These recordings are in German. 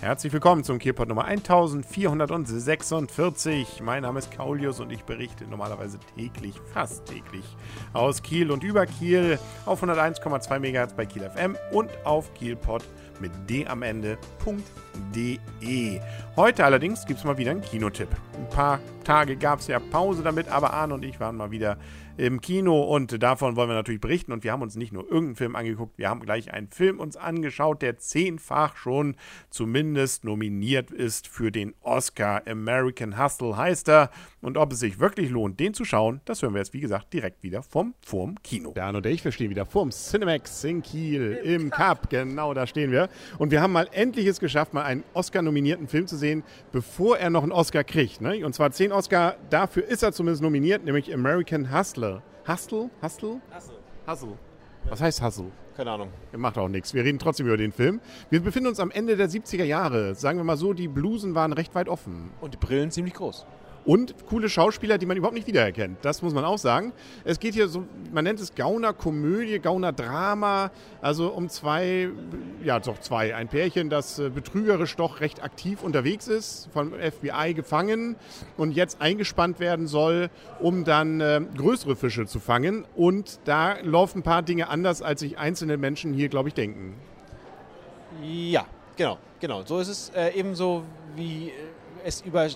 Herzlich willkommen zum Kielpot Nummer 1446. Mein Name ist Kaulius und ich berichte normalerweise täglich, fast täglich, aus Kiel und über Kiel auf 101,2 MHz bei Kiel FM und auf Kielpot mit d am Ende.de. Heute allerdings gibt es mal wieder einen Kinotipp. Ein paar Tage gab es ja Pause damit, aber Arne und ich waren mal wieder im Kino und davon wollen wir natürlich berichten. Und wir haben uns nicht nur irgendeinen Film angeguckt, wir haben gleich einen Film uns angeschaut, der zehnfach schon zumindest nominiert ist für den Oscar. American Hustle heißt er. Und ob es sich wirklich lohnt, den zu schauen, das hören wir jetzt, wie gesagt, direkt wieder vom vorm Kino. Arno und ich, wir stehen wieder vorm Cinemax in Kiel im, im Cup. Cup. Genau, da stehen wir. Und wir haben mal endlich es geschafft, mal einen Oscar-nominierten Film zu sehen, bevor er noch einen Oscar kriegt. Ne? Und zwar zehn Oscar, dafür ist er zumindest nominiert, nämlich American Hustler. Hustle? Hustle? Hustle. Hustle. Was heißt Hustle? Keine Ahnung. Macht auch nichts. Wir reden trotzdem über den Film. Wir befinden uns am Ende der 70er Jahre. Sagen wir mal so, die Blusen waren recht weit offen. Und die Brillen ziemlich groß und coole Schauspieler, die man überhaupt nicht wiedererkennt. Das muss man auch sagen. Es geht hier so, man nennt es Gauner-Komödie, Gauner-Drama, also um zwei, ja doch zwei, ein Pärchen, das äh, betrügerisch doch recht aktiv unterwegs ist, vom FBI gefangen und jetzt eingespannt werden soll, um dann äh, größere Fische zu fangen. Und da laufen ein paar Dinge anders, als sich einzelne Menschen hier, glaube ich, denken. Ja, genau, genau. So ist es äh, ebenso, wie äh, es über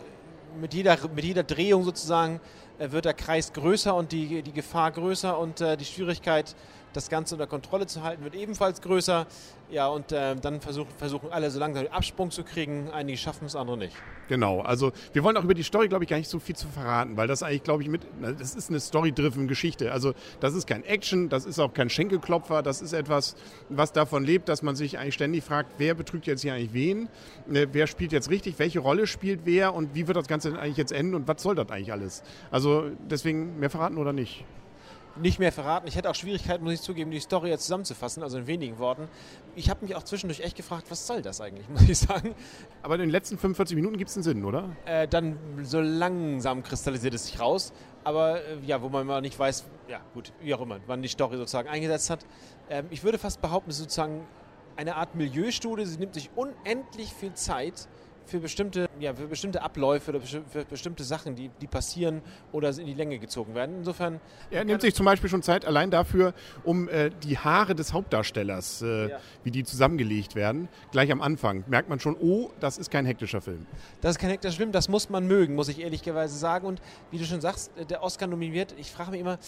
mit jeder, mit jeder Drehung sozusagen wird der Kreis größer und die, die Gefahr größer und äh, die Schwierigkeit, das Ganze unter Kontrolle zu halten, wird ebenfalls größer. Ja, und äh, dann versuchen, versuchen alle so langsam den Absprung zu kriegen. Einige schaffen es, andere nicht. Genau, also wir wollen auch über die Story, glaube ich, gar nicht so viel zu verraten, weil das eigentlich, glaube ich, mit, das ist eine story-driven Geschichte. Also das ist kein Action, das ist auch kein Schenkelklopfer, das ist etwas, was davon lebt, dass man sich eigentlich ständig fragt, wer betrügt jetzt hier eigentlich wen, äh, wer spielt jetzt richtig, welche Rolle spielt wer und wie wird das Ganze eigentlich jetzt enden und was soll das eigentlich alles? Also deswegen mehr verraten oder nicht? nicht mehr verraten. Ich hätte auch Schwierigkeiten, muss ich zugeben, die Story jetzt zusammenzufassen, also in wenigen Worten. Ich habe mich auch zwischendurch echt gefragt, was soll das eigentlich, muss ich sagen. Aber in den letzten 45 Minuten gibt es einen Sinn, oder? Äh, dann so langsam kristallisiert es sich raus. Aber äh, ja, wo man mal nicht weiß, ja gut, wie auch immer, wann die Story sozusagen eingesetzt hat. Ähm, ich würde fast behaupten, es ist sozusagen eine Art Milieustudie. Sie nimmt sich unendlich viel Zeit für bestimmte, ja, für bestimmte Abläufe oder für bestimmte Sachen, die, die passieren oder in die Länge gezogen werden. Insofern. Er nimmt sich zum Beispiel schon Zeit allein dafür, um äh, die Haare des Hauptdarstellers, äh, ja. wie die zusammengelegt werden, gleich am Anfang merkt man schon, oh, das ist kein hektischer Film. Das ist kein hektischer Film, das muss man mögen, muss ich ehrlicherweise sagen. Und wie du schon sagst, äh, der Oscar nominiert, ich frage mich immer,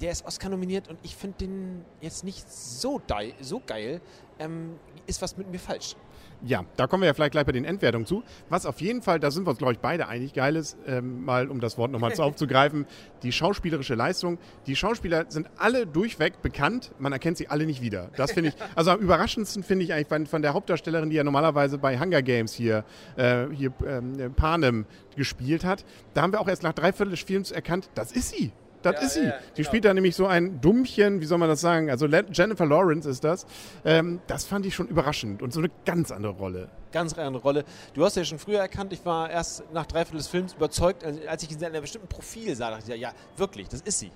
der ist Oscar nominiert und ich finde den jetzt nicht so, so geil. Ähm, ist was mit mir falsch? Ja, da kommen wir ja vielleicht gleich bei den Endwertungen zu. Was auf jeden Fall, da sind wir uns, glaube ich, beide einig, geil ist, ähm, mal um das Wort nochmal aufzugreifen, die schauspielerische Leistung. Die Schauspieler sind alle durchweg bekannt, man erkennt sie alle nicht wieder. Das finde ich, also am überraschendsten finde ich eigentlich von, von, der Hauptdarstellerin, die ja normalerweise bei Hunger Games hier, äh, hier ähm, Panem gespielt hat. Da haben wir auch erst nach dreiviertel des Films erkannt, das ist sie das ja, ist sie. Ja, die genau. spielt da nämlich so ein Dummchen, wie soll man das sagen? Also Jennifer Lawrence ist das. Ähm, das fand ich schon überraschend und so eine ganz andere Rolle. Ganz andere Rolle. Du hast ja schon früher erkannt, ich war erst nach dreiviertel des Films überzeugt, als ich in einem bestimmten Profil sah, dachte ich, ja, ja, wirklich, das ist sie.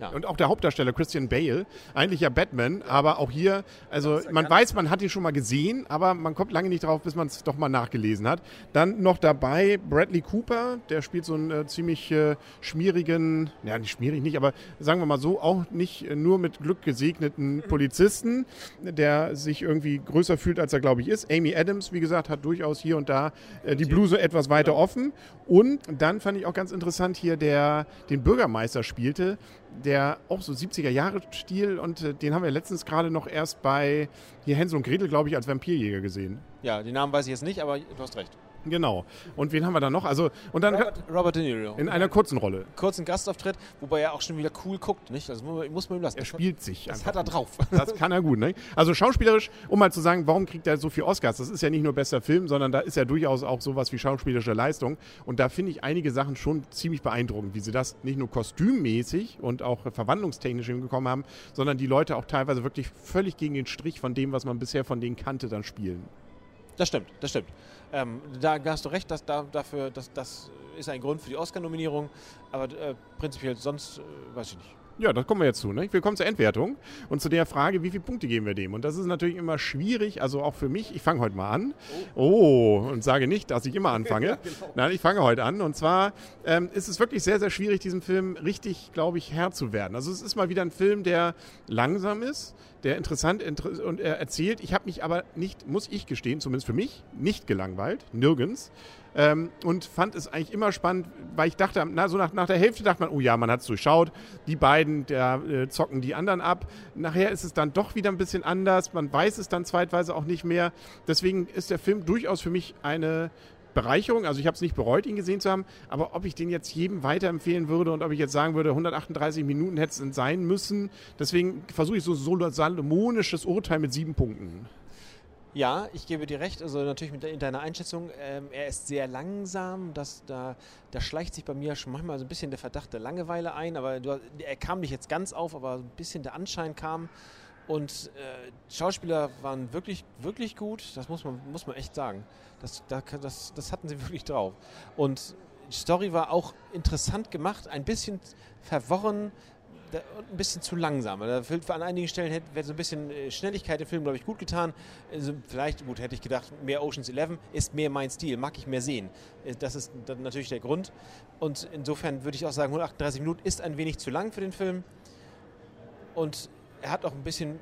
Ja. Und auch der Hauptdarsteller Christian Bale, eigentlich ja Batman, aber auch hier, also man weiß, man hat ihn schon mal gesehen, aber man kommt lange nicht drauf, bis man es doch mal nachgelesen hat. Dann noch dabei Bradley Cooper, der spielt so einen äh, ziemlich äh, schmierigen, ja nicht schmierig nicht, aber sagen wir mal so, auch nicht äh, nur mit Glück gesegneten mhm. Polizisten, der sich irgendwie größer fühlt, als er glaube ich ist. Amy Adams, wie gesagt, hat durchaus hier und da äh, die Bluse etwas weiter offen. Und dann fand ich auch ganz interessant hier, der den Bürgermeister spielte, der auch so 70er-Jahre-Stil und äh, den haben wir letztens gerade noch erst bei hier Hänsel und Gretel, glaube ich, als Vampirjäger gesehen. Ja, den Namen weiß ich jetzt nicht, aber du hast recht. Genau. Und wen haben wir dann noch? Also, und dann Robert, Robert De Niro. In einer kurzen Rolle. Kurzen Gastauftritt, wobei er auch schon wieder cool guckt, nicht? Also muss man ihm lassen. Er spielt sich. Das hat er drauf. Das kann er gut, ne? Also schauspielerisch, um mal zu sagen, warum kriegt er so viel Oscars? Das ist ja nicht nur bester Film, sondern da ist ja durchaus auch sowas wie schauspielerische Leistung. Und da finde ich einige Sachen schon ziemlich beeindruckend, wie sie das nicht nur kostümmäßig und auch verwandlungstechnisch hingekommen haben, sondern die Leute auch teilweise wirklich völlig gegen den Strich von dem, was man bisher von denen kannte, dann spielen. Das stimmt, das stimmt. Ähm, da hast du recht, dass da, dafür, dass, das ist ein Grund für die Oscar-Nominierung, aber äh, prinzipiell sonst äh, weiß ich nicht. Ja, da kommen wir jetzt zu. Ne? Wir kommen zur Endwertung und zu der Frage, wie viele Punkte geben wir dem? Und das ist natürlich immer schwierig, also auch für mich. Ich fange heute mal an. Oh, und sage nicht, dass ich immer anfange. ja, genau. Nein, ich fange heute an. Und zwar ähm, ist es wirklich sehr, sehr schwierig, diesem Film richtig, glaube ich, Herr zu werden. Also es ist mal wieder ein Film, der langsam ist, der interessant inter und er erzählt. Ich habe mich aber nicht, muss ich gestehen, zumindest für mich, nicht gelangweilt, nirgends. Ähm, und fand es eigentlich immer spannend, weil ich dachte, na, so nach, nach der Hälfte dachte man, oh ja, man hat es durchschaut, die beiden, der äh, zocken die anderen ab. Nachher ist es dann doch wieder ein bisschen anders, man weiß es dann zeitweise auch nicht mehr. Deswegen ist der Film durchaus für mich eine Bereicherung. Also ich habe es nicht bereut, ihn gesehen zu haben, aber ob ich den jetzt jedem weiterempfehlen würde und ob ich jetzt sagen würde, 138 Minuten hätte es sein müssen, deswegen versuche ich so ein salomonisches Urteil mit sieben Punkten. Ja, ich gebe dir recht. Also natürlich mit in deiner Einschätzung, ähm, er ist sehr langsam. Das, da, da schleicht sich bei mir schon manchmal so ein bisschen der Verdacht der Langeweile ein. Aber du, er kam nicht jetzt ganz auf, aber ein bisschen der Anschein kam. Und äh, Schauspieler waren wirklich, wirklich gut. Das muss man, muss man echt sagen. Das, das, das hatten sie wirklich drauf. Und die Story war auch interessant gemacht, ein bisschen verworren ein bisschen zu langsam. Also an einigen Stellen hätte so ein bisschen äh, Schnelligkeit im Film, glaube ich, gut getan. Also vielleicht, gut, hätte ich gedacht, mehr Oceans 11 ist mehr mein Stil, mag ich mehr sehen. Äh, das ist natürlich der Grund. Und insofern würde ich auch sagen, 138 Minuten ist ein wenig zu lang für den Film. Und er hat auch ein bisschen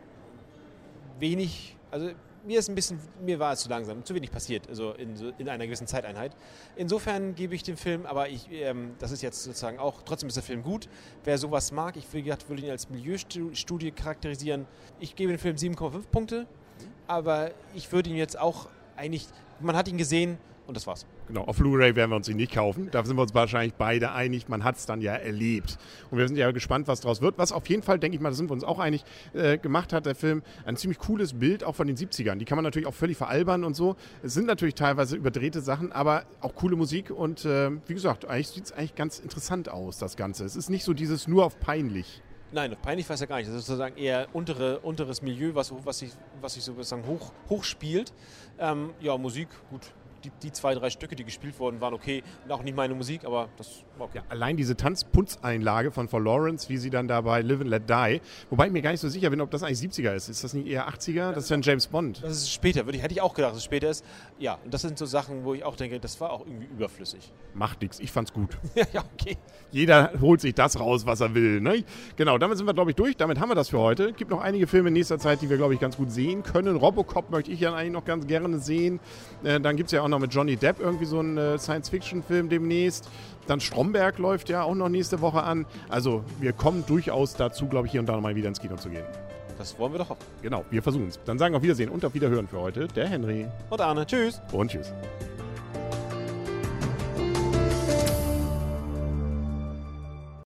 wenig, also mir ist ein bisschen, mir war es zu langsam, zu wenig passiert, also in, in einer gewissen Zeiteinheit. Insofern gebe ich dem Film, aber ich, ähm, das ist jetzt sozusagen auch, trotzdem ist der Film gut. Wer sowas mag, ich will, würde ihn als Milieustudie charakterisieren. Ich gebe dem Film 7,5 Punkte, aber ich würde ihn jetzt auch eigentlich, man hat ihn gesehen, und das war's. Genau, auf Blu-ray werden wir uns ihn nicht kaufen. Da sind wir uns wahrscheinlich beide einig. Man hat es dann ja erlebt. Und wir sind ja gespannt, was daraus wird. Was auf jeden Fall, denke ich mal, da sind wir uns auch einig, äh, gemacht hat der Film ein ziemlich cooles Bild auch von den 70ern. Die kann man natürlich auch völlig veralbern und so. Es sind natürlich teilweise überdrehte Sachen, aber auch coole Musik. Und äh, wie gesagt, eigentlich sieht es eigentlich ganz interessant aus, das Ganze. Es ist nicht so dieses nur auf peinlich. Nein, peinlich weiß ja gar nicht. Das ist sozusagen eher untere, unteres Milieu, was, was, sich, was sich sozusagen hoch, hoch spielt. Ähm, ja, Musik, gut, die, die, zwei, drei Stücke, die gespielt wurden, waren okay. Und auch nicht meine Musik, aber das war okay. Ja, allein diese Tanzpunzeinlage von For Lawrence, wie sie dann dabei Live and Let Die, wobei ich mir gar nicht so sicher bin, ob das eigentlich 70er ist. Ist das nicht eher 80er? Das ist ein James Bond. Das ist später, würde ich, hätte ich auch gedacht, dass es später ist. Ja, und das sind so Sachen, wo ich auch denke, das war auch irgendwie überflüssig. Macht nichts, ich fand's gut. ja, okay. Jeder holt sich das raus, was er will. Ne? Genau, damit sind wir, glaube ich, durch. Damit haben wir das für heute. Es gibt noch einige Filme in nächster Zeit, die wir, glaube ich, ganz gut sehen können. Robocop möchte ich ja eigentlich noch ganz gerne sehen. Äh, dann gibt es ja auch noch mit Johnny Depp irgendwie so einen äh, Science-Fiction-Film demnächst. Dann Stromberg läuft ja auch noch nächste Woche an. Also wir kommen durchaus dazu, glaube ich, hier und da nochmal wieder ins Kino zu gehen. Das wollen wir doch auch. Genau, wir versuchen es. Dann sagen wir auf Wiedersehen und auf Wiederhören für heute der Henry. Und Arne. Tschüss. Und tschüss.